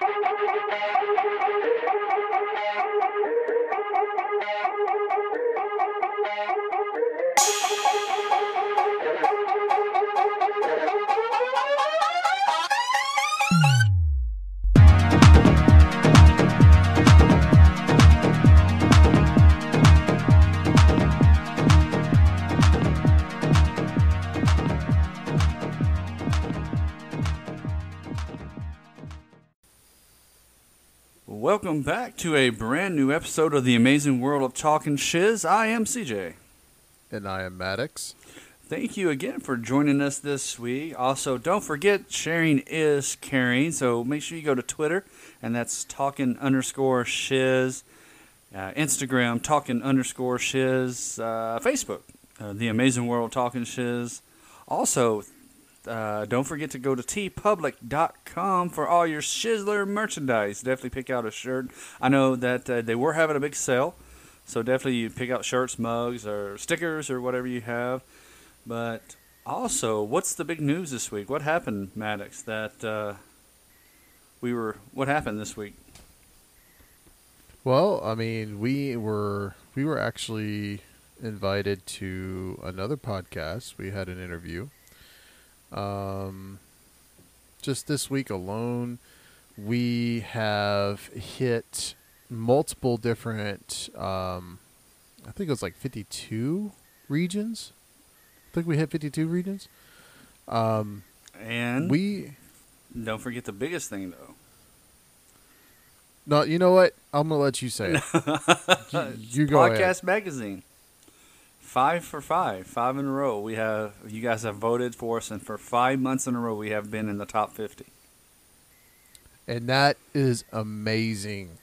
Thank you. Welcome back to a brand new episode of the Amazing World of Talking Shiz. I am CJ. And I am Maddox. Thank you again for joining us this week. Also, don't forget sharing is caring. So make sure you go to Twitter, and that's talking underscore shiz. Uh, Instagram, talking underscore shiz. Uh, Facebook, uh, the Amazing World of Talking Shiz. Also, uh, don't forget to go to teepublic.com for all your Shizzler merchandise. Definitely pick out a shirt. I know that uh, they were having a big sale, so definitely you pick out shirts, mugs, or stickers, or whatever you have. But also, what's the big news this week? What happened, Maddox? That uh, we were. What happened this week? Well, I mean, we were we were actually invited to another podcast. We had an interview. Um, just this week alone, we have hit multiple different. Um, I think it was like fifty-two regions. I think we hit fifty-two regions. Um, And we don't forget the biggest thing, though. no, you know what? I'm gonna let you say it. you, you go Podcast ahead. Magazine. Five for five, five in a row. We have you guys have voted for us, and for five months in a row, we have been in the top fifty. and that is amazing.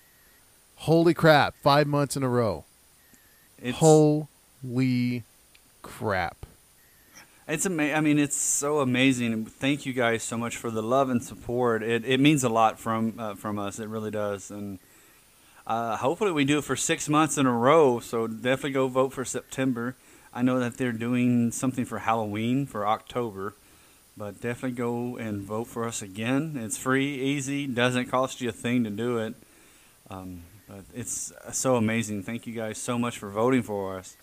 Holy crap! Five months in a row. It's Holy crap! it's ama- I mean, it's so amazing, thank you guys so much for the love and support. It it means a lot from uh, from us. It really does, and uh, hopefully we do it for six months in a row. So definitely go vote for September. I know that they're doing something for Halloween for October. But definitely go and vote for us again. It's free, easy, doesn't cost you a thing to do it. Um, but it's so amazing. Thank you guys so much for voting for us.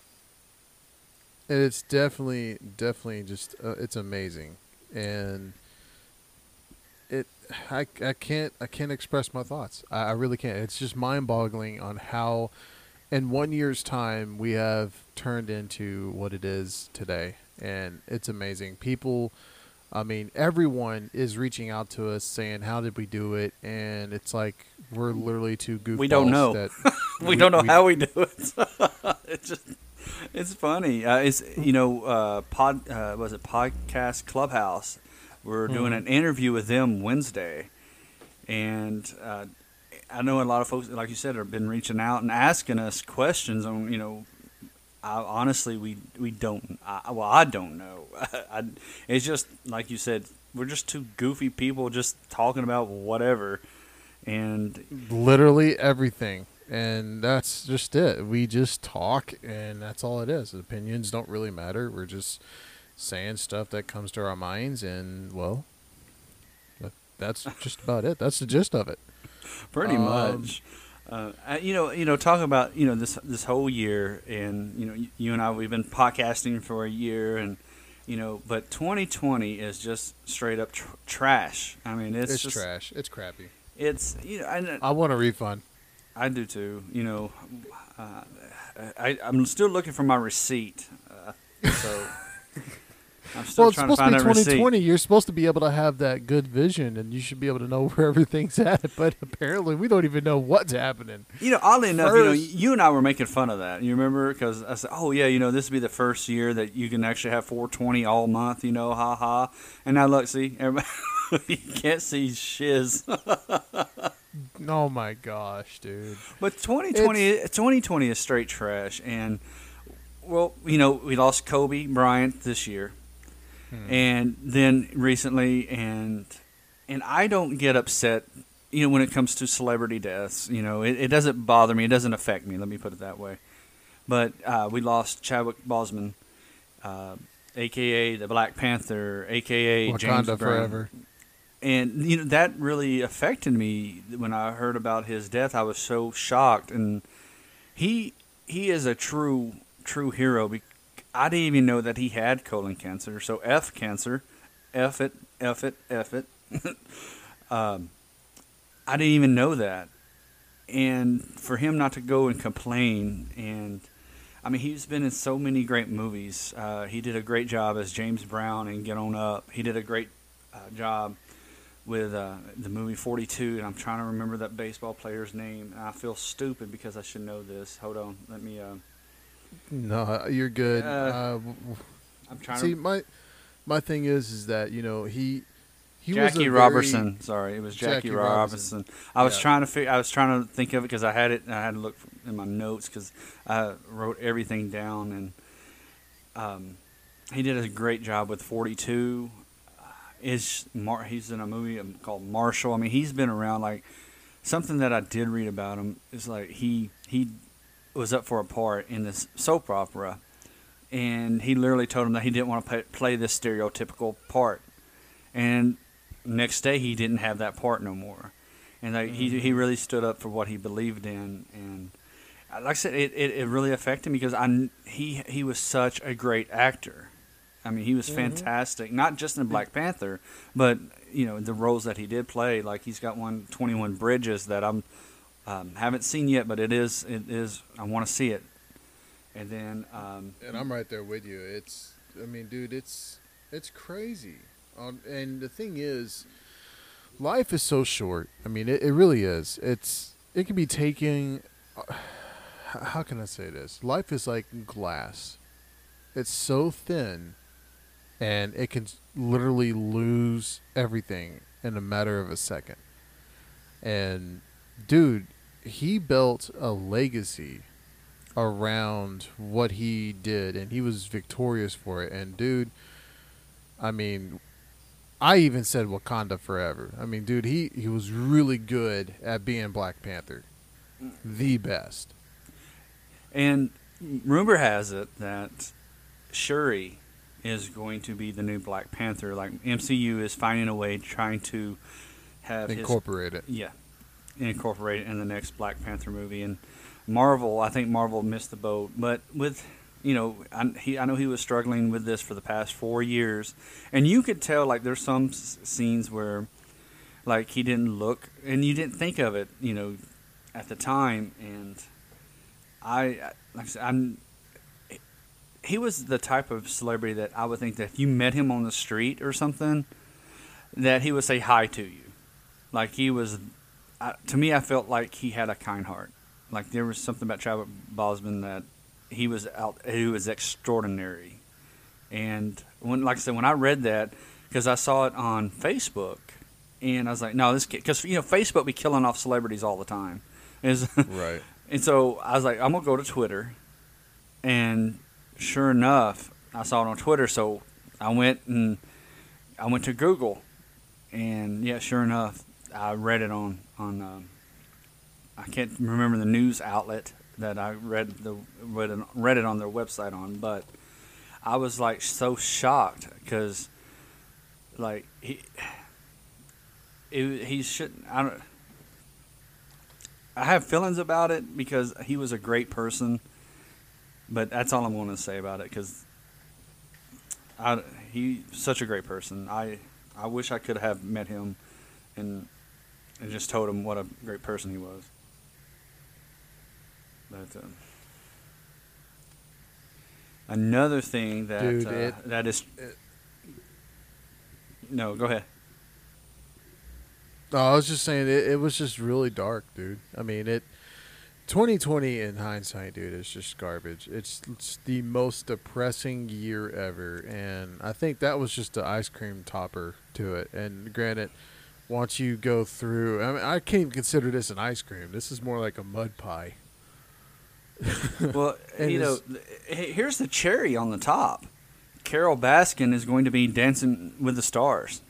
And it's definitely, definitely just uh, it's amazing, and I, I can't I can't express my thoughts. I, I really can't. It's just mind-boggling on how, in one year's time, we have turned into what it is today, and it's amazing. People. I mean, everyone is reaching out to us saying, "How did we do it?" And it's like we're literally two goofballs. We don't know. That we, don't know how we do it. it's just it's funny. Uh, it's you know uh, pod uh, was it podcast Clubhouse. We're doing Mhm. an interview with them Wednesday, and uh, I know a lot of folks, like you said, have been reaching out and asking us questions on you know. I, honestly, we we don't. I, well, I don't know. I, it's just like you said. We're just two goofy people just talking about whatever, and literally everything and that's just it we just talk and that's all it is opinions don't really matter we're just saying stuff that comes to our minds and well that's just about it that's the gist of it pretty Um, much. Uh, you know, you know, talk about you know this this whole year, and you know, you and I we've been podcasting for a year, and you know, but 2020 is just straight up tr- trash. I mean, it's, it's, just trash it's crappy it's you know, I, i want a refund I do too. You know, uh, I I'm still looking for my receipt, uh, so well it's trying to supposed to be 2020 you're supposed to be able to have that good vision and you should be able to know where everything's at but apparently we don't even know what's happening You know, oddly enough, you know, you and I were making fun of that. You remember? Because I said, "Oh yeah, you know, this would be the first year that you can actually have 420 all month." You know, ha ha. And now look, see, everybody, you can't see shiz. oh my gosh dude But 2020, 2020 is straight trash. And well, you know, we lost Kobe Bryant this year, Hmm. and then recently, and and I don't get upset. You know, when it comes to celebrity deaths, you know, it, it doesn't bother me. It doesn't affect me. Let me put it that way. But uh, we lost Chadwick Boseman, uh, aka the Black Panther, aka James wakanda Brown. forever and you know that really affected me when I heard about his death. I was so shocked, and he he is a true true hero. I didn't even know that he had colon cancer. So F cancer, F it, F it, F it. um, I didn't even know that, and for him not to go and complain and. I mean, he's been in so many great movies. Uh, he did a great job as James Brown in Get On Up. He did a great uh, job with uh, the movie 42, and I'm trying to remember that baseball player's name. And I feel stupid because I should know this. Hold on, let me. No, you're good. Uh, Uh, I'm trying to see, to. my my thing is, is that you know he he Jackie very- Robertson. Sorry, it was Jackie, Jackie Robinson. Robinson. I was Yeah. trying to figure. I was trying to think of it because I had it. and I had to look in my notes because I wrote everything down, and um, he did a great job with 42. Uh, Is Mar- he's in a movie um, called Marshall. I mean, he's been around. Like something that I did read about him is like he he was up for a part in this soap opera, and he literally told him that he didn't want to play, play this stereotypical part, and next day he didn't have that part no more, and like he he really stood up for what he believed in, and uh, like I said, it, it, it really affected me because I he he was such a great actor. I mean, he was Mhm. fantastic, not just in Black Panther, but you know the roles that he did play. Like he's got one 21 Bridges that I'm um, haven't seen yet, but it is it is I want to see it. And then um, and I'm right there with you. It's, I mean, dude, it's it's crazy. Um, and the thing is, life is so short. I mean, it, it really is. It's it can be taken. Uh, how can I say this? Life is like glass. It's so thin, and it can literally lose everything in a matter of a second. And, dude, he built a legacy around what he did and he was victorious for it. And dude i mean i even said wakanda forever. I mean dude he he was really good at being black panther. The best. And rumor has it that Shuri is going to be the new Black Panther. Like MCU is finding a way trying to have his incorporate it. Yeah, incorporate it in the next Black Panther movie. And Marvel, I think Marvel missed the boat. But with, you know, I, he, I know he was struggling with this for the past four years, and you could tell like there's some s- scenes where, like he didn't look, and you didn't think of it, you know, at the time. And I, I- like I said, I'm. He was the type of celebrity that I would think that if you met him on the street or something, that he would say hi to you. Like he was, I, to me, I felt like he had a kind heart. Like there was something about Chadwick Boseman that he was out, he was extraordinary. And when, like I said, when I read that, because I saw it on Facebook, and I was like, no, this because you know Facebook be killing off celebrities all the time. Is right and so I was like, I'm gonna go to Twitter, and sure enough, I saw it on Twitter. So I went and I went to Google, and yeah, sure enough, I read it on on. Um, I can't remember the news outlet that I read the read it, read it on their website on, but I was like so shocked because, like he, it, he shouldn't. I don't. I have feelings about it because he was a great person, but that's all I'm going to say about it because I he such a great person. I I wish I could have met him and and just told him what a great person he was. But uh, another thing that Dude, uh, it- that is it- no, go ahead. no, i was just saying it, it was just really dark dude i mean it 2020 in hindsight dude is just garbage it's, it's the most depressing year ever and i think that was just the ice cream topper to it and granted once you go through i mean i can't even consider this an ice cream this is more like a mud pie Well, you know, here's the cherry on the top. Carole Baskin is going to be dancing with the stars.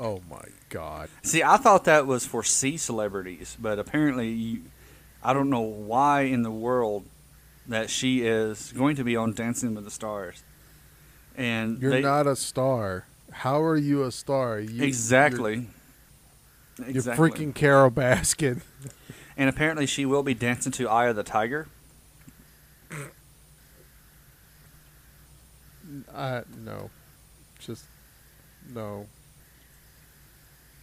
oh my god See, I thought that was for C celebrities, but apparently, you, I don't know why in the world that she is going to be on Dancing with the Stars. And you're they, not a star How are you a star? You, exactly. You're, you're freaking Carole Baskin. And apparently, she will be dancing to "Eye of the Tiger." I no, just no.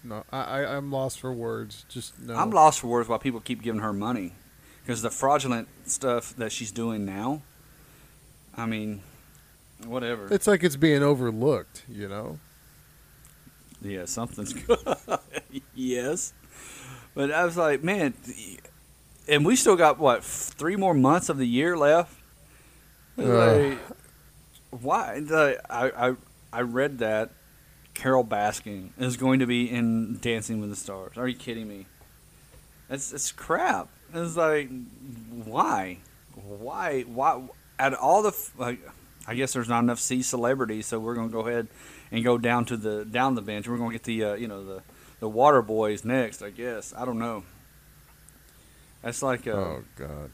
No, I, I I'm lost for words. Just no. I'm lost for words while people keep giving her money, because the fraudulent stuff that she's doing now. I mean, whatever. It's like it's being overlooked, you know. Yeah, something's good. yes, but I was like, man, and we still got what three more months of the year left. Like, uh. why? The, I I I read that Carole Baskin is going to be in Dancing with the Stars. Are you kidding me? It's it's crap. It's like why, why, why? At all the like, I guess there's not enough C celebrities, so we're gonna go ahead and go down to the down the bench. We're gonna get the uh, you know the the Water Boys next. I guess I don't know. That's like uh, oh god.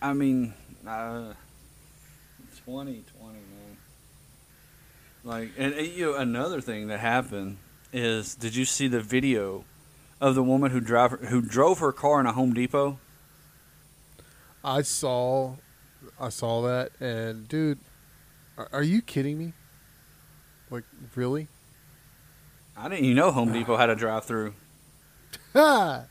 I mean, uh, twenty twenty man. Like, and, and you know, another thing that happened is, did you see the video of the woman who drive who drove her car in a Home Depot? I saw, I saw that, and dude, are, are you kidding me? Like, really? I didn't even know Home Depot had a drive-through.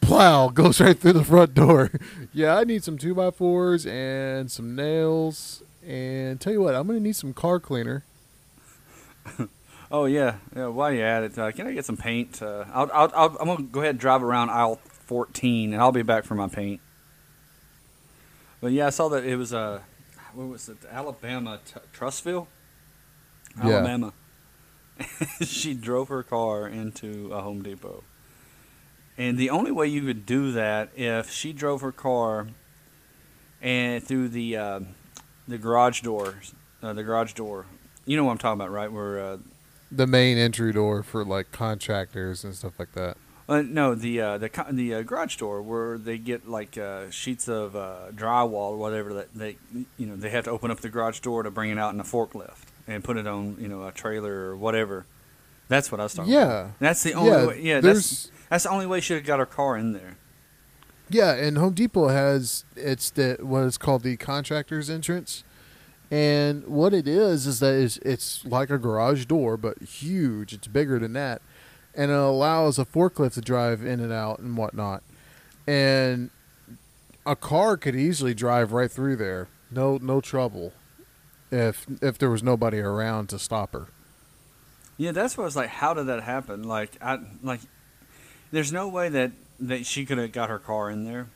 Plow goes right through the front door. yeah, I need some two by fours and some nails. And tell you what, I'm gonna need some car cleaner. oh yeah, yeah. While you at it, uh, can I get some paint? Uh, I'll, I'll, I'll, I'm gonna go ahead and drive around aisle 14, and I'll be back for my paint. But yeah, I saw that it was a uh, what was it? Alabama, T- Trussville, Alabama. Yeah. she drove her car into a Home Depot. And the only way you could do that if she drove her car and through the uh, the garage door, uh, the garage door. You know what I'm talking about, right? Where uh, the main entry door for like contractors and stuff like that. Uh, no, the uh, the the uh, garage door where they get like uh, sheets of uh, drywall or whatever that they you know they have to open up the garage door to bring it out in a forklift and put it on you know a trailer or whatever. That's what I was talking yeah. about. That's the only yeah, way. Yeah, that's that's the only way she got her car in there. Yeah, and Home Depot has it's the what is called the contractor's entrance. And what it is is that it's, it's like a garage door, but huge. It's bigger than that, and it allows a forklift to drive in and out and whatnot. And a car could easily drive right through there, no no trouble, if if there was nobody around to stop her. Yeah, that's what I was like. How did that happen? Like, I like there's no way that that she could have got her car in there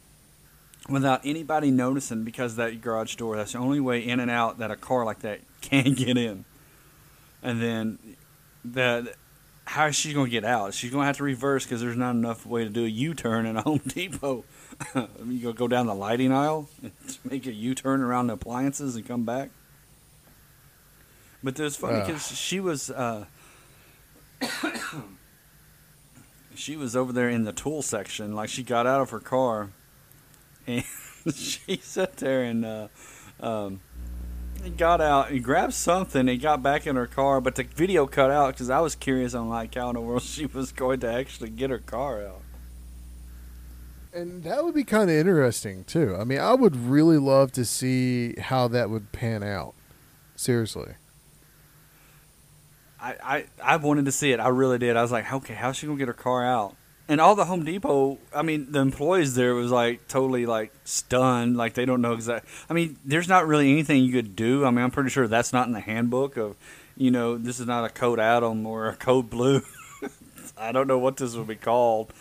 without anybody noticing because that garage door. That's the only way in and out that a car like that can get in. And then the how is she going to get out? She's going to have to reverse because there's not enough way to do a U-turn in a Home Depot. you go go down the lighting aisle and make a U-turn around the appliances and come back. But it was funny because she was. Uh, she was over there in the tool section. Like she got out of her car, and she sat there and uh, um, got out and grabbed something and got back in her car. But the video cut out because I was curious on like how in the world she was going to actually get her car out. And that would be kind of interesting too. I mean, I would really love to see how that would pan out. Seriously. I, I, I wanted to see it. I really did. I was like, okay, how's she gonna get her car out? And all the Home Depot, I mean, the employees there was like totally like stunned, like they don't know exactly. I mean, there's not really anything you could do. I mean, I'm pretty sure that's not in the handbook of, you know, this is not a code Adam or a code blue. I don't know what this would be called.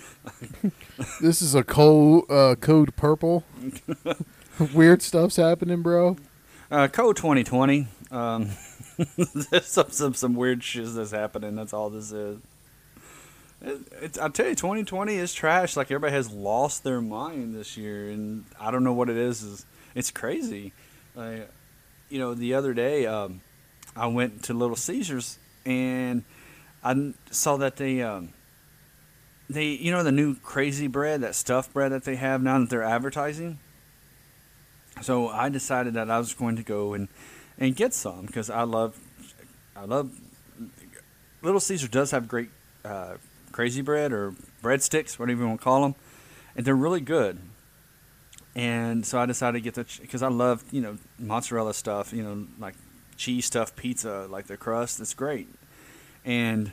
this is a code uh, code purple. Weird stuff's happening, bro. Uh, code 2020. Um, There's some, some some weird shit that's happening. That's all this is. It, it's, I tell you, 2020 is trash. Like everybody has lost their mind this year, and I don't know what it is. Is it's crazy. Like, you know, the other day, um, I went to Little Caesars and I saw that they, um, they, you know, the new crazy bread, that stuffed bread that they have now that they're advertising. So I decided that I was going to go and and get some because I love I love Little Caesar does have great uh, crazy bread or breadsticks, whatever you want to call them, and they're really good. And so I decided to get the because I love you know mozzarella stuff, you know like cheese stuffed pizza, like the crust. It's great, and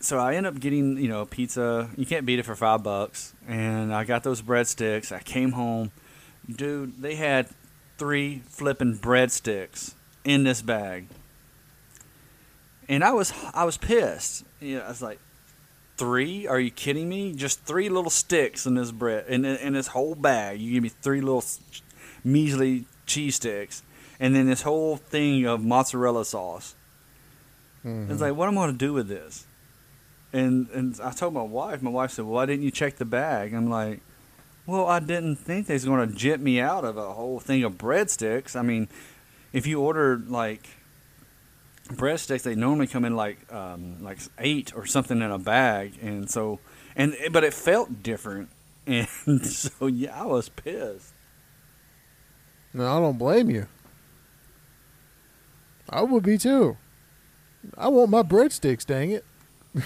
so I end up getting you know pizza. You can't beat it for five bucks, and I got those breadsticks. I came home, dude. They had three flipping breadsticks in this bag, and I was I was pissed. You know, I was like, three? Are you kidding me? Just three little sticks in this bread in in this whole bag. You give me three little measly cheese sticks, and then this whole thing of mozzarella sauce. Mm-hmm. It's like, what am I going to do with this? And and I told my wife. My wife said, "Well, why didn't you check the bag?" I'm like, "Well, I didn't think they was going to jip me out of a whole thing of breadsticks. I mean, if you order like breadsticks, they normally come in like um, like eight or something in a bag, and so and but it felt different, and so yeah, I was pissed. No, I don't blame you. I would be too. I want my breadsticks, dang it.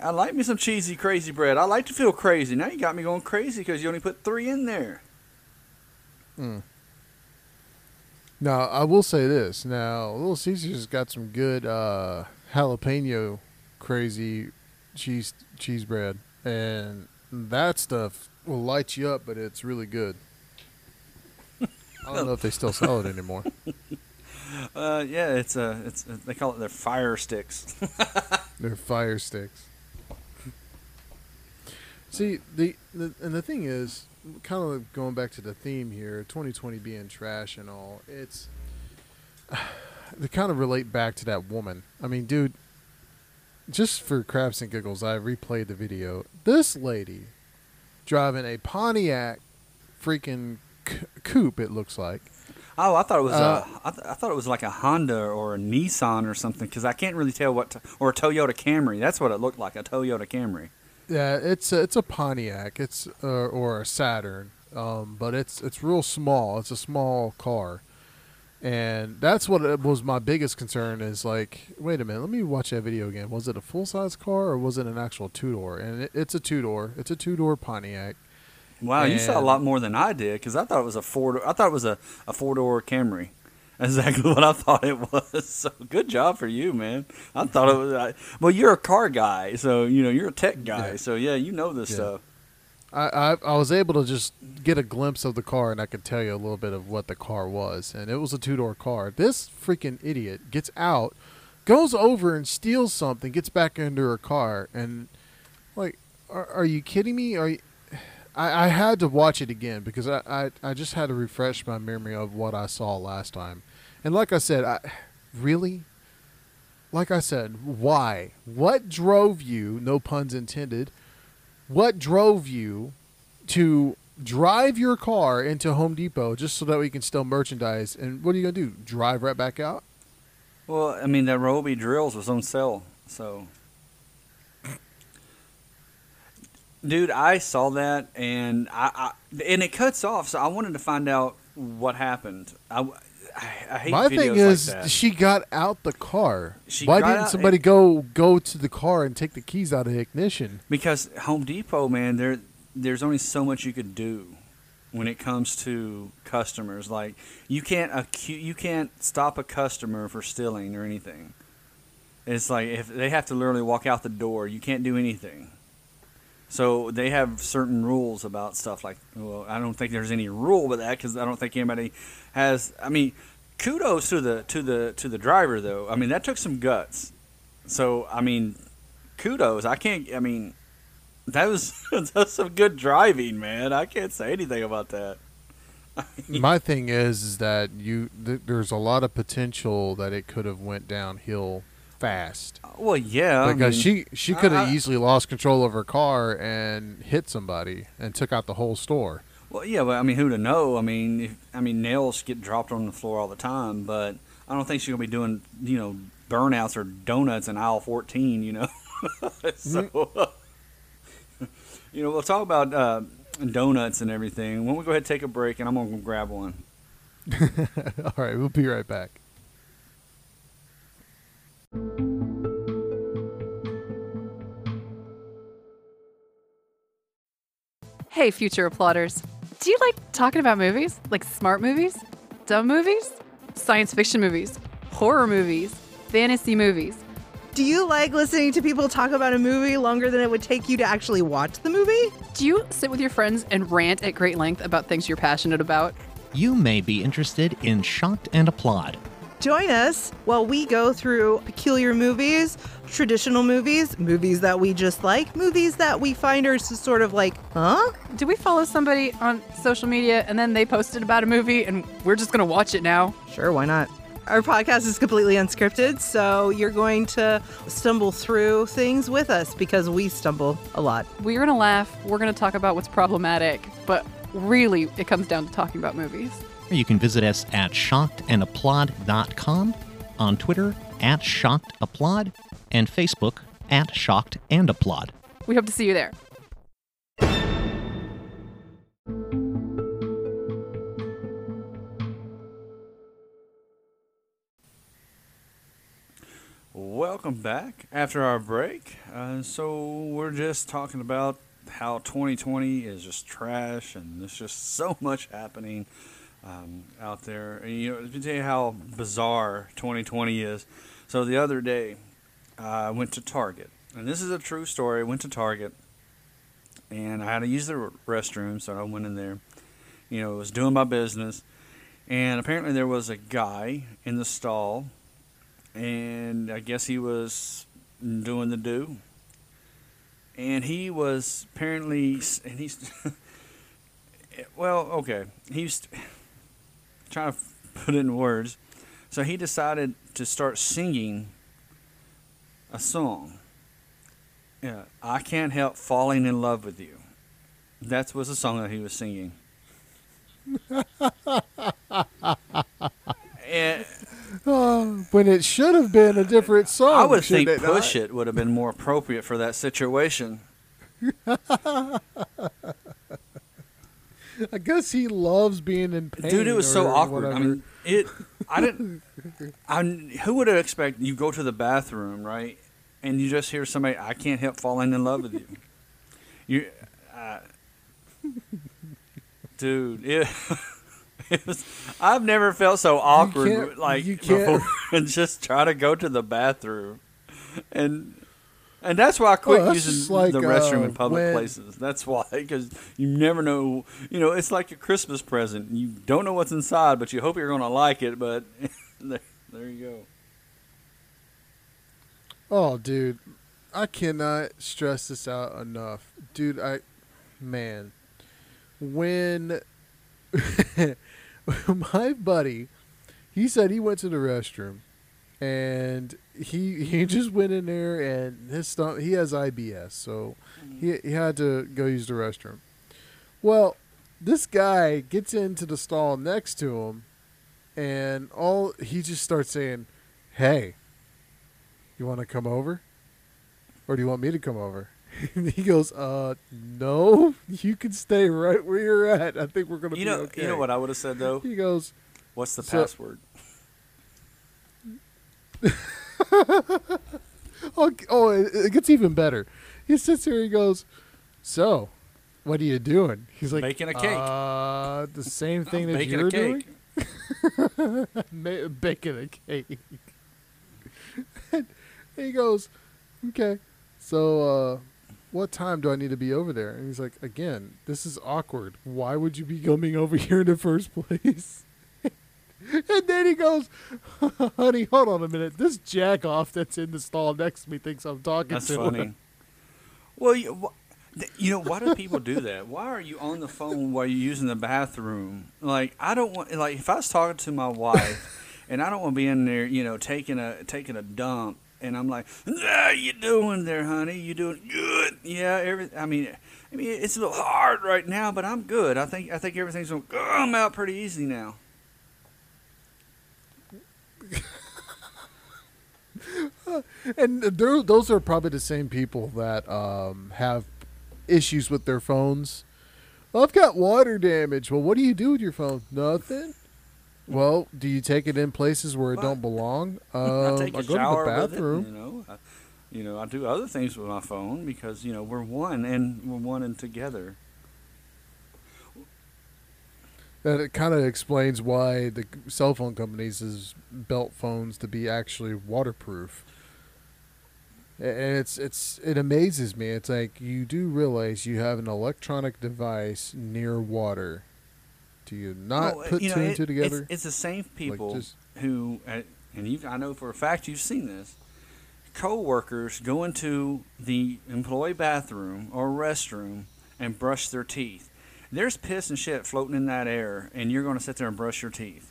I like me some cheesy, crazy bread. I like to feel crazy. Now you got me going crazy because you only put three in there. Hmm. Now I will say this. Now Little Caesars got some good uh, jalapeno crazy cheese cheese bread, and that stuff will light you up, but it's really good. I don't know if they still sell it anymore. Uh, yeah, it's a uh, it's uh, they call it their fire sticks. They're fire sticks. See the, the and the thing is, kind of going back to the theme here, 2020 being trash and all, it's they kind of relate back to that woman. I mean, dude, just for craps and giggles, I replayed the video. This lady driving a Pontiac freaking c- coupe, it looks like. Oh, I thought it was uh, a, I, th- I thought it was like a Honda or a Nissan or something because I can't really tell what to, or a Toyota Camry. That's what it looked like, a Toyota Camry. Yeah, it's a, it's a Pontiac. It's uh, or a Saturn, um, but it's it's real small. It's a small car, and that's what was my biggest concern. Is like, wait a minute, let me watch that video again. Was it a full size car or was it an actual two door? And it, it's a two door. It's a two door Pontiac. Wow, and you saw a lot more than I did because I thought it was a four. I thought it was a, a four door Camry exactly what I thought it was. So good job for you, man. I thought it was. I, well, you're a car guy, so you know you're a tech guy. Yeah. So yeah, you know this yeah. stuff. I, I, I was able to just get a glimpse of the car, and I could tell you a little bit of what the car was, and it was a two door car. This freaking idiot gets out, goes over and steals something, gets back into her car, and like, are, are you kidding me? Are you, I, I had to watch it again because I, I, I just had to refresh my memory of what I saw last time. And like I said, I really, like I said, why? What drove you? No puns intended. What drove you to drive your car into Home Depot just so that we can still merchandise? And what are you gonna do? Drive right back out? Well, I mean, that Ryobi drills was on sale, so. Dude, I saw that and I, I, and it cuts off. So I wanted to find out what happened. I, I, I hate My thing is, like she got out the car. She Why didn't somebody go go to the car and take the keys out of the ignition? Because Home Depot, man, there there's only so much you could do when it comes to customers. Like you can't acu- you can't stop a customer for stealing or anything. It's like if they have to literally walk out the door, you can't do anything. So they have certain rules about stuff like. Well, I don't think there's any rule with that because I don't think anybody has. I mean, kudos to the to the to the driver though. I mean, that took some guts. So I mean, kudos. I can't. I mean, that was that's some good driving, man. I can't say anything about that. My thing is, is that you th- there's a lot of potential that it could have went downhill fast. Well, yeah, because I mean, she she could have easily lost control of her car and hit somebody and took out the whole store. Well, yeah, but I mean, who to know? I mean, if, I mean, nails get dropped on the floor all the time, but I don't think she's gonna be doing you know burnouts or donuts in aisle fourteen. You know, so mm-hmm. you know we'll talk about uh, donuts and everything. When we go ahead and take a break, and I'm gonna grab one. all right, we'll be right back. Hey, future applauders. Do you like talking about movies? Like smart movies? Dumb movies? Science fiction movies? Horror movies? Fantasy movies? Do you like listening to people talk about a movie longer than it would take you to actually watch the movie? Do you sit with your friends and rant at great length about things you're passionate about? You may be interested in Shocked and Applaud Join us while we go through peculiar movies, traditional movies, movies that we just like, movies that we find are sort of like, huh? Do we follow somebody on social media and then they posted about a movie and we're just gonna watch it now? Sure, why not? Our podcast is completely unscripted, so you're going to stumble through things with us because we stumble a lot. We're gonna laugh, we're gonna talk about what's problematic, but really it comes down to talking about movies. You can visit us at shockedandapplaud.com, on Twitter at shockedapplaud, and Facebook at shocked and applaud. We hope to see you there. Welcome back after our break. Uh, so we're just talking about how 2020 is just trash, and there's just so much happening um, out there. And, you know, let me tell you how bizarre 2020 is. So the other day, I went to Target, and this is a true story. I went to Target, and I had to use the restroom, so I went in there. You know, was doing my business, and apparently there was a guy in the stall and I guess he was doing the do. And he was apparently, and he's, well, okay, he's trying to put it in words. So he decided to start singing a song. Yeah, I can't help falling in love with you. That was the song that he was singing. and oh, when it should have been a different song. I would think it not? Push It would have been more appropriate for that situation. I guess he loves being in pain. Dude, it was so awkward. I mean, it. I didn't. I who would have expected you go to the bathroom right, and you just hear somebody. I can't help falling in love with you. You, uh, dude, it. It was, I've never felt so awkward like you can't- before and just try to go to the bathroom, and and that's why I quit using like, the restroom uh, in public when- places. That's why, because you never know. You know, it's like a Christmas present. You don't know what's inside, but you hope you're going to like it. But there, there you go. Oh, dude, I cannot stress this out enough, dude. I, man, when my buddy, he said he went to the restroom, and he he just went in there and his stomach. He has IBS, so he he had to go use the restroom. Well, this guy gets into the stall next to him, and all he just starts saying, "Hey." You want to come over? Or do you want me to come over? And he goes, uh, no, you can stay right where you're at. I think we're going to You be know, okay. you know what I would have said though. He goes, What's the So- password? oh, oh it, it gets even better. He sits here. and he goes, so, what are you doing? He's like, "Making a cake. Uh, the same thing that a cake. doing? Baking a cake. and he goes, okay, so uh, what time do I need to be over there? And he's like, again, this is awkward. Why would you be coming over here in the first place? and then he goes, honey, hold on a minute. This jack off that's in the stall next to me thinks I'm talking to him. That's to funny. him. Well, you, wh- th- you know, why do people do that? Why are you on the phone while you're using the bathroom? Like, I don't want, like, if I was talking to my wife and I don't want to be in there, you know, taking a taking a dump, and I'm like, "How you doing there, honey? You doing good? Yeah, every. I mean, I mean, it's a little hard right now, but I'm good. I think I think everything's gonna come out pretty easy now. And those are probably the same people that um, have issues with their phones. I've got water damage. Well, what do you do with your phone? Nothing. Well, do you take it in places where it What? don't belong? I Um, take a I go shower to the bathroom. it. You know, I, you know, I do other things with my phone because you know we're one and we're one and together. that it kind of explains why the cell phone companies has built phones to be actually waterproof. And it's it's it amazes me. It's like you do realize you have an electronic device near water. Do you not Oh, put you know, two and it- two together? It's, it's the same people just- who, and you, I know for a fact you've seen this. Co-workers go into the employee bathroom or restroom and brush their teeth. There's piss and shit floating in that air, and you're going to sit there and brush your teeth.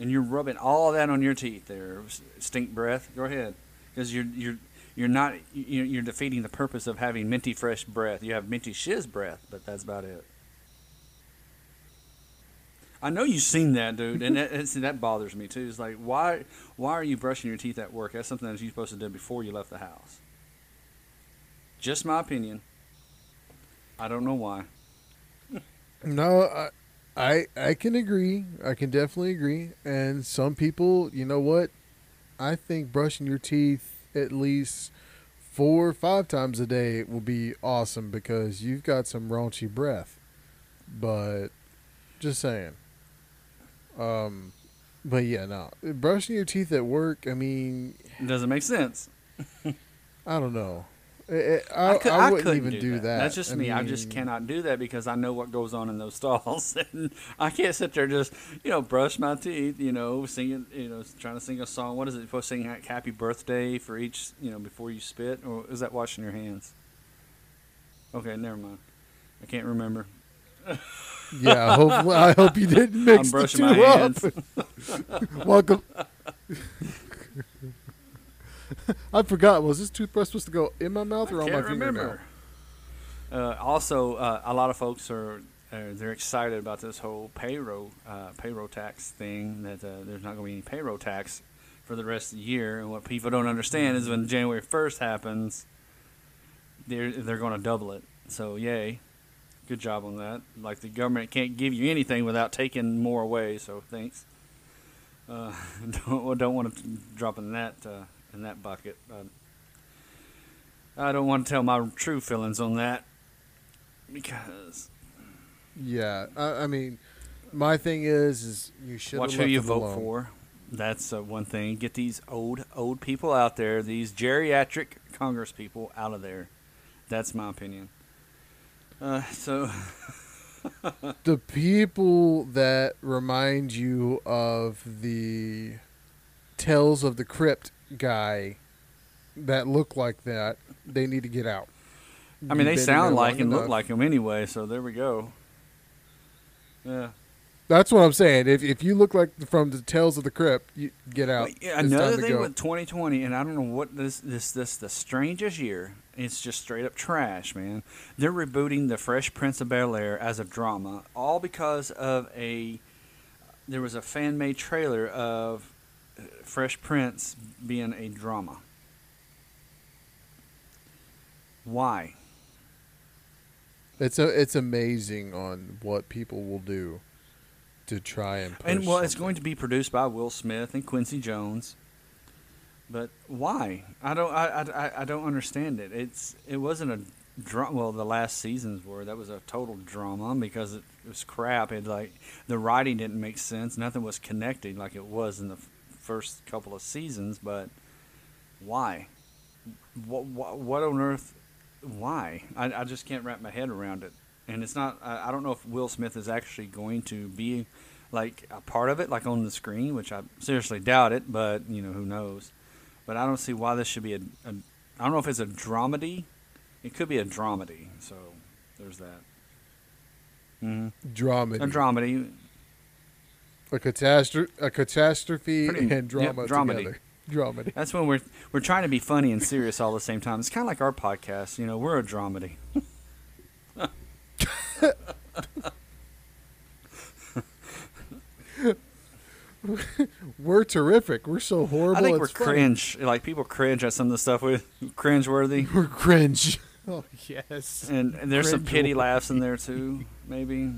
And you're rubbing all that on your teeth there, stink breath. Go ahead, because you're you're you're not you're, defeating the purpose of having minty fresh breath. You have minty shiz breath, but that's about it. I know you've seen that, dude, and that, that bothers me too. It's like, why, why are you brushing your teeth at work? That's something that you're supposed to do before you left the house. Just my opinion. I don't know why. No, I, I I can agree. I can definitely agree. And some people, you know what? I think brushing your teeth at least four or five times a day will be awesome because you've got some raunchy breath. But just saying. Um, but yeah, no, brushing your teeth at work. I mean, doesn't make sense. I don't know. I, I, I, could, I I wouldn't couldn't even do that. That's just I me. I just cannot do that because I know what goes on in those stalls, and I can't sit there just you know brush my teeth, you know, singing, you know, trying to sing a song. What is it? Supposed to sing like Happy Birthday for each, you know, before you spit, or is that washing your hands? Okay, never mind. I can't remember. Yeah, hopefully, I hope you didn't mix I'm brushing the two my up. hands. Welcome. I forgot. Was this toothbrush supposed to go in my mouth or I on my fingernail? remember. Uh, also, uh, a lot of folks are uh, they're excited about this whole payroll uh, payroll tax thing. That uh, there's not going to be any payroll tax for the rest of the year. And what people don't understand is when January 1st happens, they're they're going to double it. So yay, good job on that. Like the government can't give you anything without taking more away. So thanks. Uh, don't don't want to drop in that uh, in that bucket. Uh, I don't want to tell my true feelings on that because Yeah, I, I mean, my thing is, is you should watch who you vote for. That's uh, one thing. Get these old old people out there, these geriatric Congress people out of there. That's my opinion. Uh, so The people that remind you of the Tales of the Crypt guy that look like that, they need to get out. I mean, they You've sound like and look like him anyway. So there we go. Yeah. That's what I'm saying. If if you look like from the Tales of the Crypt, you get out. Yeah, another thing go. with 2020, and I don't know what this this this the strangest year. It's just straight up trash, man. They're rebooting the Fresh Prince of Bel Air as a drama, all because of a there was a fan made trailer of Fresh Prince being a drama. Why? It's a, it's amazing on what people will do to try and And well, it's something. going to be produced by Will Smith and Quincy Jones. But why? I don't. I, I, I don't understand it. It's it wasn't a drama. Well, the last seasons were. That was a total drama because it, was crap. It like the writing didn't make sense. Nothing was connected like it was in the first couple of seasons. But why? What what, what on earth? Why? I, I just can't wrap my head around it. And it's not. I, I don't know if Will Smith is actually going to be like a part of it, like on the screen, which I seriously doubt it. But you know, who knows? But I don't see why this should be a. a I don't know if it's a dramedy. It could be a dramedy. So there's that. hmm drama, A dramedy. A catastrophe, a catastrophe, Pretty- and drama yep, dramedy. together. Dramedy. That's when we're we're trying to be funny and serious all at the same time. It's kind of like our podcast. You know, we're a dramedy. We're terrific. We're so horrible. I think we're funny. cringe. Like people cringe at some of the stuff we cringe worthy. We're cringe. Oh yes. And, and there's some pity laughs in there too, maybe.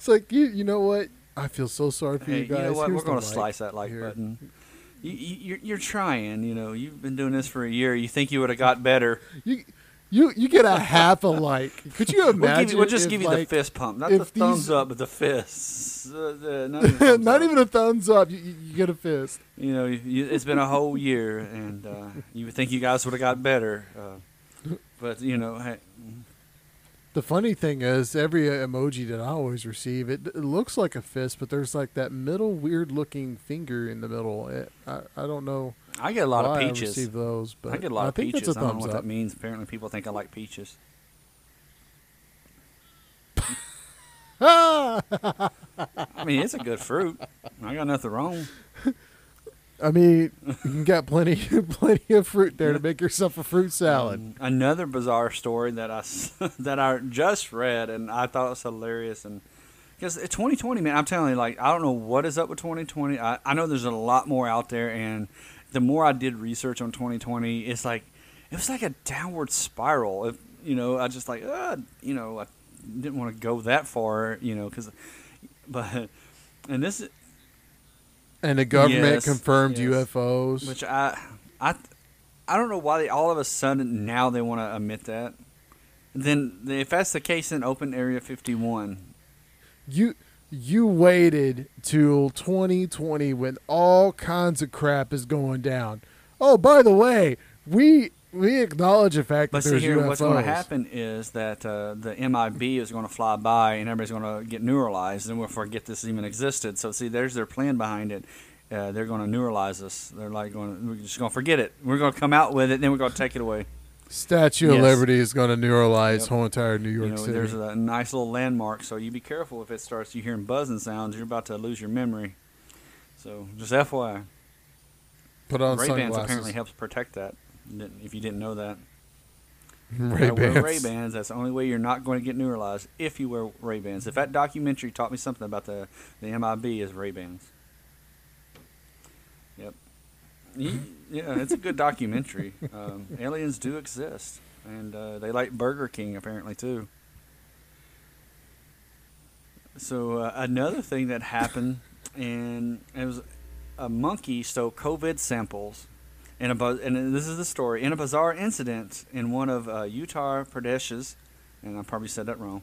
It's like you. You know what? I feel so sorry for Hey, you you, guys. know what? Here's We're going to slice that like here. button. You, you, you're, you're trying. You know, you've been doing this for a year. You think you would have got better. You, You you get a half a like. Could you We'll, imagine? give you, we'll just if, give you like, the fist pump, not the these- thumbs up, but the fists. Uh, the- not even, Not even a thumbs up. You, you you get a fist. You know, you, it's been a whole year, and uh, you would think you guys would have got better, uh, but you know, hey, The funny thing is, every emoji that I always receive, it, it looks like a fist, but there's like that middle weird looking finger in the middle. It, I I don't know I get a lot of I peaches. receive those, but I get a lot I of think peaches. I don't know thumbs what up. that means. Apparently, people think I like peaches. I mean, it's a good fruit. I got nothing wrong. I mean, you can get plenty plenty of fruit there to make yourself a fruit salad. Um, another bizarre story that I that I just read and I thought it was hilarious. And because 2020 man I'm telling you like I don't know what is up with 2020 I, I know there's a lot more out there. And the more I did research on 2020 it's like it was like a downward spiral. If you know I just like uh, you know I didn't want to go that far you know because but and this is And the government Yes, confirmed yes. UFOs. which I, I, I don't know why they all of a sudden now they want to admit that. Then if that's the case, then open Area 51. you you waited till 2020 when all kinds of crap is going down. Oh, by the way, we we acknowledge the fact But that see here, what's going to happen is that uh, the MIB is going to fly by and everybody's going to get neuralized, and we'll forget this even existed. So see, there's their plan behind it. Uh, they're going to neuralize us. They're like going, we're just going to forget it. We're going to come out with it, then we're going to take it away. Statue of Liberty is going to neuralize Yep. whole entire New York you know, City. there's a nice little landmark, so you be careful if it starts you hearing buzzing sounds. You're about to lose your memory. So just FYI, Put on Ray Bans sunglasses. apparently helps protect that. If you didn't know that, Ray Bans. Ray Bans. That's the only way you're not going to get neuralized if you wear Ray Bans. If that documentary taught me something about the the MIB is Ray Bans. Yep. Yeah, it's a good documentary. Um, aliens do exist, and uh, they like Burger King apparently too. So uh, another thing that happened, and it was a monkey stole COVID samples, in a bu- and this is the story in a bizarre incident in one of uh, Uttar Pradesh's, and I probably said that wrong.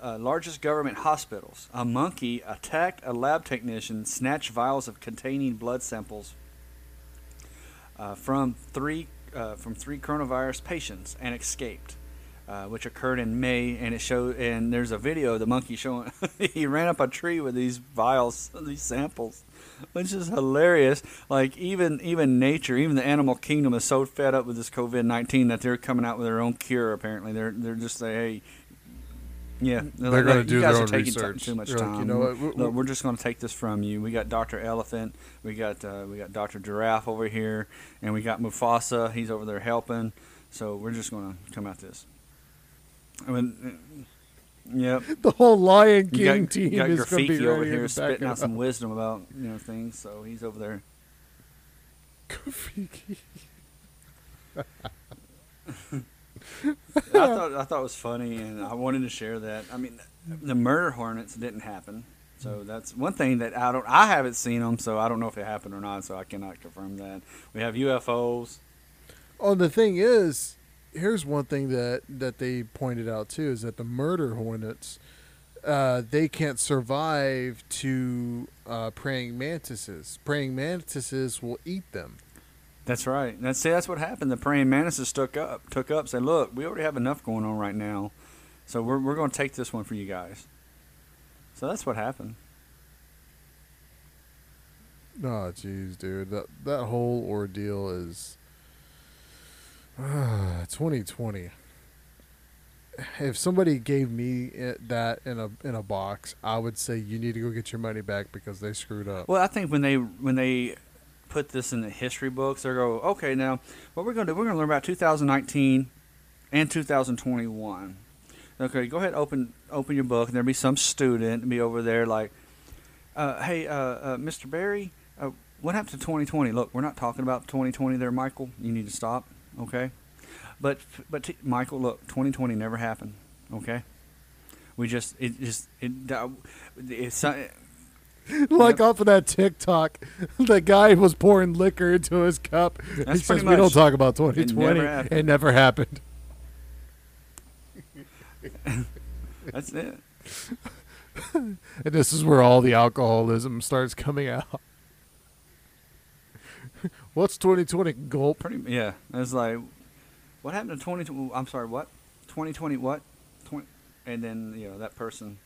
Uh, largest government hospitals. A monkey attacked a lab technician, snatched vials of containing blood samples uh, from three uh, from three coronavirus patients and escaped, uh, which occurred in May. And it showed and there's a video of the monkey showing he ran up a tree with these vials, these samples, which is hilarious. Like even even nature, even the animal kingdom is so fed up with this COVID nineteen that they're coming out with their own cure. Apparently, they're they're just like, hey. Yeah, They're like, gonna "Look, do you guys their are own research. too much They're like, time. you know what, we're- Look, we're just going to take this from you. We got Doctor Elephant, we got uh, we got Doctor Giraffe over here, and we got Mufasa. He's over there helping. So we're just going to come at this. I mean, yep. The whole Lion King got, team got is going to be over here spitting out some wisdom about you know things. So he's over there. Rafiki. I thought I thought it was funny, and I wanted to share that. I mean, the murder hornets didn't happen, so that's one thing that I don't. I haven't seen them, so I don't know if it happened or not. So I cannot confirm that. We have UFOs. Oh, the thing is, here's one thing that that they pointed out too is that the murder hornets, uh, they can't survive to uh, praying mantises. Praying mantises will eat them. That's right. That's see, that's what happened. The praying mantises took up, took up, said, "Look, we already have enough going on right now, so we're we're going to take this one for you guys." So that's what happened. Oh, jeez, dude, that that whole ordeal is uh, 2020. If somebody gave me it, that in a in a box, I would say you need to go get your money back because they screwed up. Well, I think when they when they put this in the history books, they go, "Okay, now what we're going to do? We're going to learn about 2019 and 2021." Okay, go ahead, open open your book, and there'll be some student be over there like, uh, "Hey, uh, uh, Mr. Barry, uh, what happened to 2020? Look, we're not talking about 2020 there, Michael. You need to stop, okay? But but t- Michael, look, 2020 never happened, okay? We just it just it it's uh, like Yep. off of that TikTok, the guy was pouring liquor into his cup. That's he says, "We don't talk about never 2020. happened." It never happened." That's it. And this is where all the alcoholism starts coming out. What's 2020 gulp? Pretty yeah. It's like, what happened to twenty? I'm sorry, what? Twenty twenty what? Twenty, and then you know that person.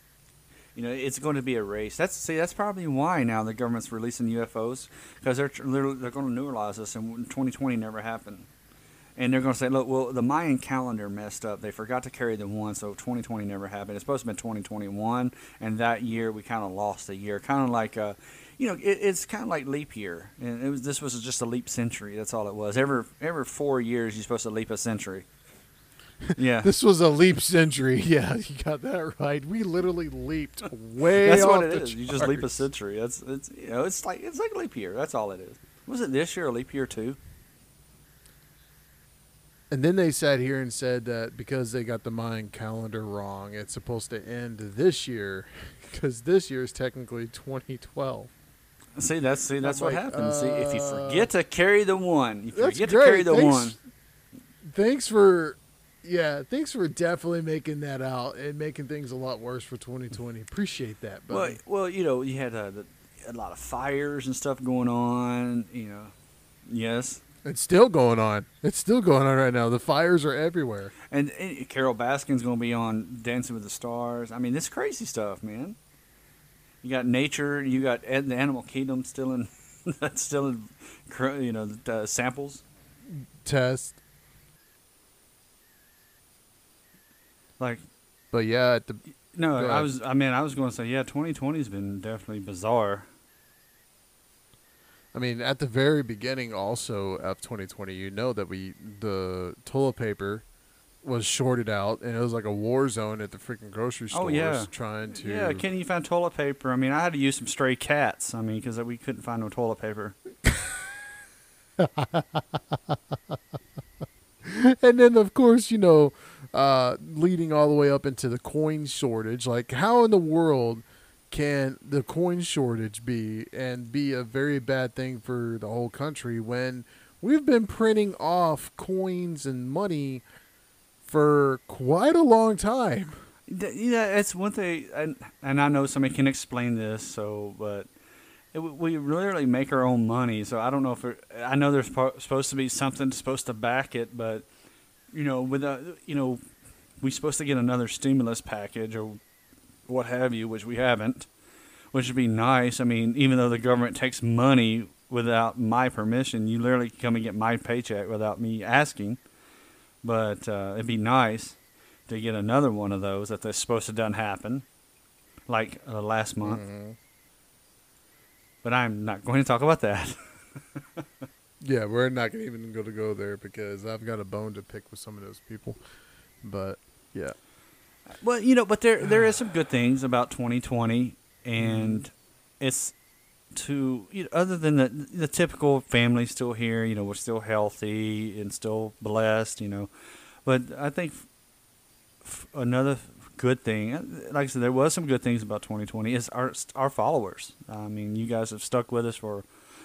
You know, it's going to be a race. That's see, that's probably why now the government's releasing UFOs because they're they're, they're going to neuralize us, and 2020 never happened. And they're going to say, look, well, the Mayan calendar messed up. They forgot to carry the one, so 2020 never happened. It's supposed to have been 2021, and that year we kind of lost a year, kind of like uh, you know, it, it's kind of like leap year, and it was this was just a leap century. That's all it was. Every every four years, you're supposed to leap a century. Yeah, This was a leap century. Yeah, you got that right. We literally leaped way that's what it is. You just leap a century. That's it's you know, it's like it's like leap year. That's all it is. Was it this year or leap year too? And then they sat here and said that because they got the Mayan calendar wrong, it's supposed to end this year because this year is technically 2012. See, that's see, that's I'm what like, happens. See, if you uh, forget to carry the one, if you forget to carry the thanks, one, Thanks for, yeah, thanks for definitely making that out and making things a lot worse for 2020. Appreciate that, well, buddy. well, you know, you had uh, the, a lot of fires and stuff going on. You know, yes. It's still going on. It's still going on right now. The fires are everywhere. And, and Carole Baskin's going to be on Dancing with the Stars. I mean, this crazy stuff, man. You got nature. You got Ed, the Animal Kingdom still in, that's still in, you know, the, uh, samples. Test. Like, But yeah, at the no, I was. I mean, I was going to say, yeah, 2020's been definitely bizarre. I mean, at the very beginning, also of 2020, you know that we the toilet paper was shorted out, and it was like a war zone at the freaking grocery stores Oh, yeah. trying to. Yeah, Kenny, you found toilet paper. I mean, I had to use some stray cats. I mean, because we couldn't find no toilet paper. and then of course, you know, uh, leading all the way up into the coin shortage. Like, how in the world can the coin shortage be and be a very bad thing for the whole country when we've been printing off coins and money for quite a long time? Yeah, it's one thing, and, and I know somebody can explain this. So, but it, we literally make our own money. So I don't know if it, I know there's po- supposed to be something supposed to back it, but you know, with a, you know, we're supposed to get another stimulus package or what have you, which we haven't, which would be nice. I mean, even though the government takes money without my permission, you literally come and get my paycheck without me asking. But uh, it'd be nice to get another one of those that that's supposed to done happen, like uh, last month. Mm-hmm. But I'm not going to talk about that. Yeah, we're not gonna even going to go there because I've got a bone to pick with some of those people. But yeah, well, you know, but there there is some good things about 2020, and it's to you know, other than the the typical family still here. You know, we're still healthy and still blessed. You know, but I think f- another good thing, uh, like I said, there was some good things about 2020 is our our followers. I mean, you guys have stuck with us for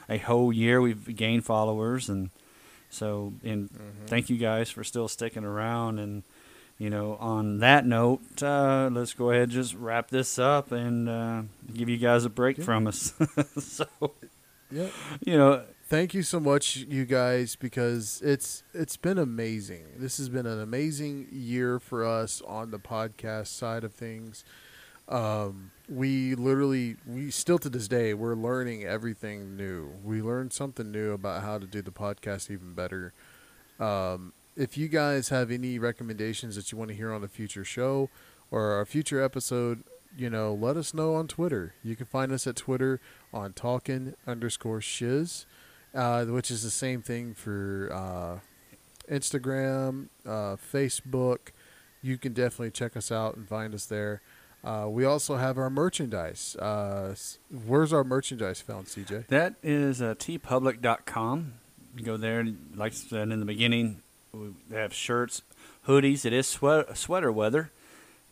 a whole year. We've gained followers, and so and thank you guys for still sticking around. And you know, on that note, uh, let's go ahead and just wrap this up and uh, give you guys a break Yeah. from us. so yeah. you know, Thank you so much, you guys, because it's it's been amazing. This has been an amazing year for us on the podcast side of things. Um, we literally, we still to this day, we're learning everything new. We learned something new about how to do the podcast even better. Um, if you guys have any recommendations that you want to hear on a future show or a future episode, you know, let us know on Twitter. You can find us at Twitter on talking underscore shiz, uh, which is the same thing for uh, Instagram, uh, Facebook. You can definitely check us out and find us there. Uh, we also have our merchandise. Uh, where's our merchandise found, CJ? that is uh, teepublic.com. You go there, like I said in the beginning, we have shirts, hoodies. It is sweat, sweater weather,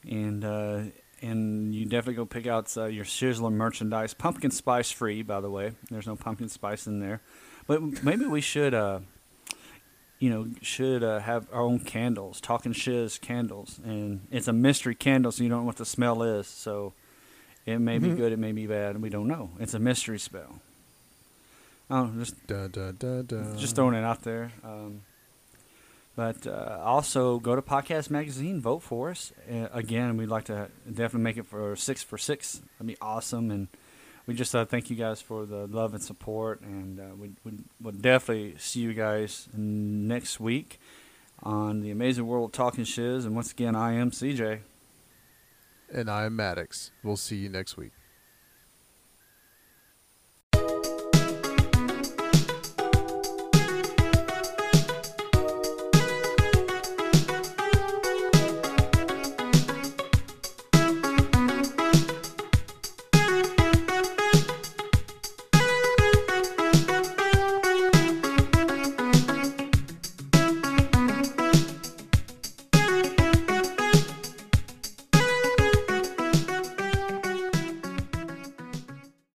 and uh, and you definitely go pick out uh, your Sizzler merchandise. Pumpkin spice free, by the way. There's no pumpkin spice in there, but maybe we should. Uh, you know, should uh, have our own candles, talking shiz candles, and it's a mystery candle, so you don't know what the smell is. So it may be good, it may be bad, and we don't know. It's a mystery spell. Oh, just Dun, dun, dun, dun. just throwing it out there. Um, but uh, also go to Podcast Magazine, vote for us. Uh, again, we'd like to definitely make it for six for six. That'd be awesome. And we just uh, thank you guys for the love and support. And uh, we would we'll definitely see you guys next week on the Amazing World of Talking Shiz. And once again, I am CJ. And I'm Maddox. We'll see you next week.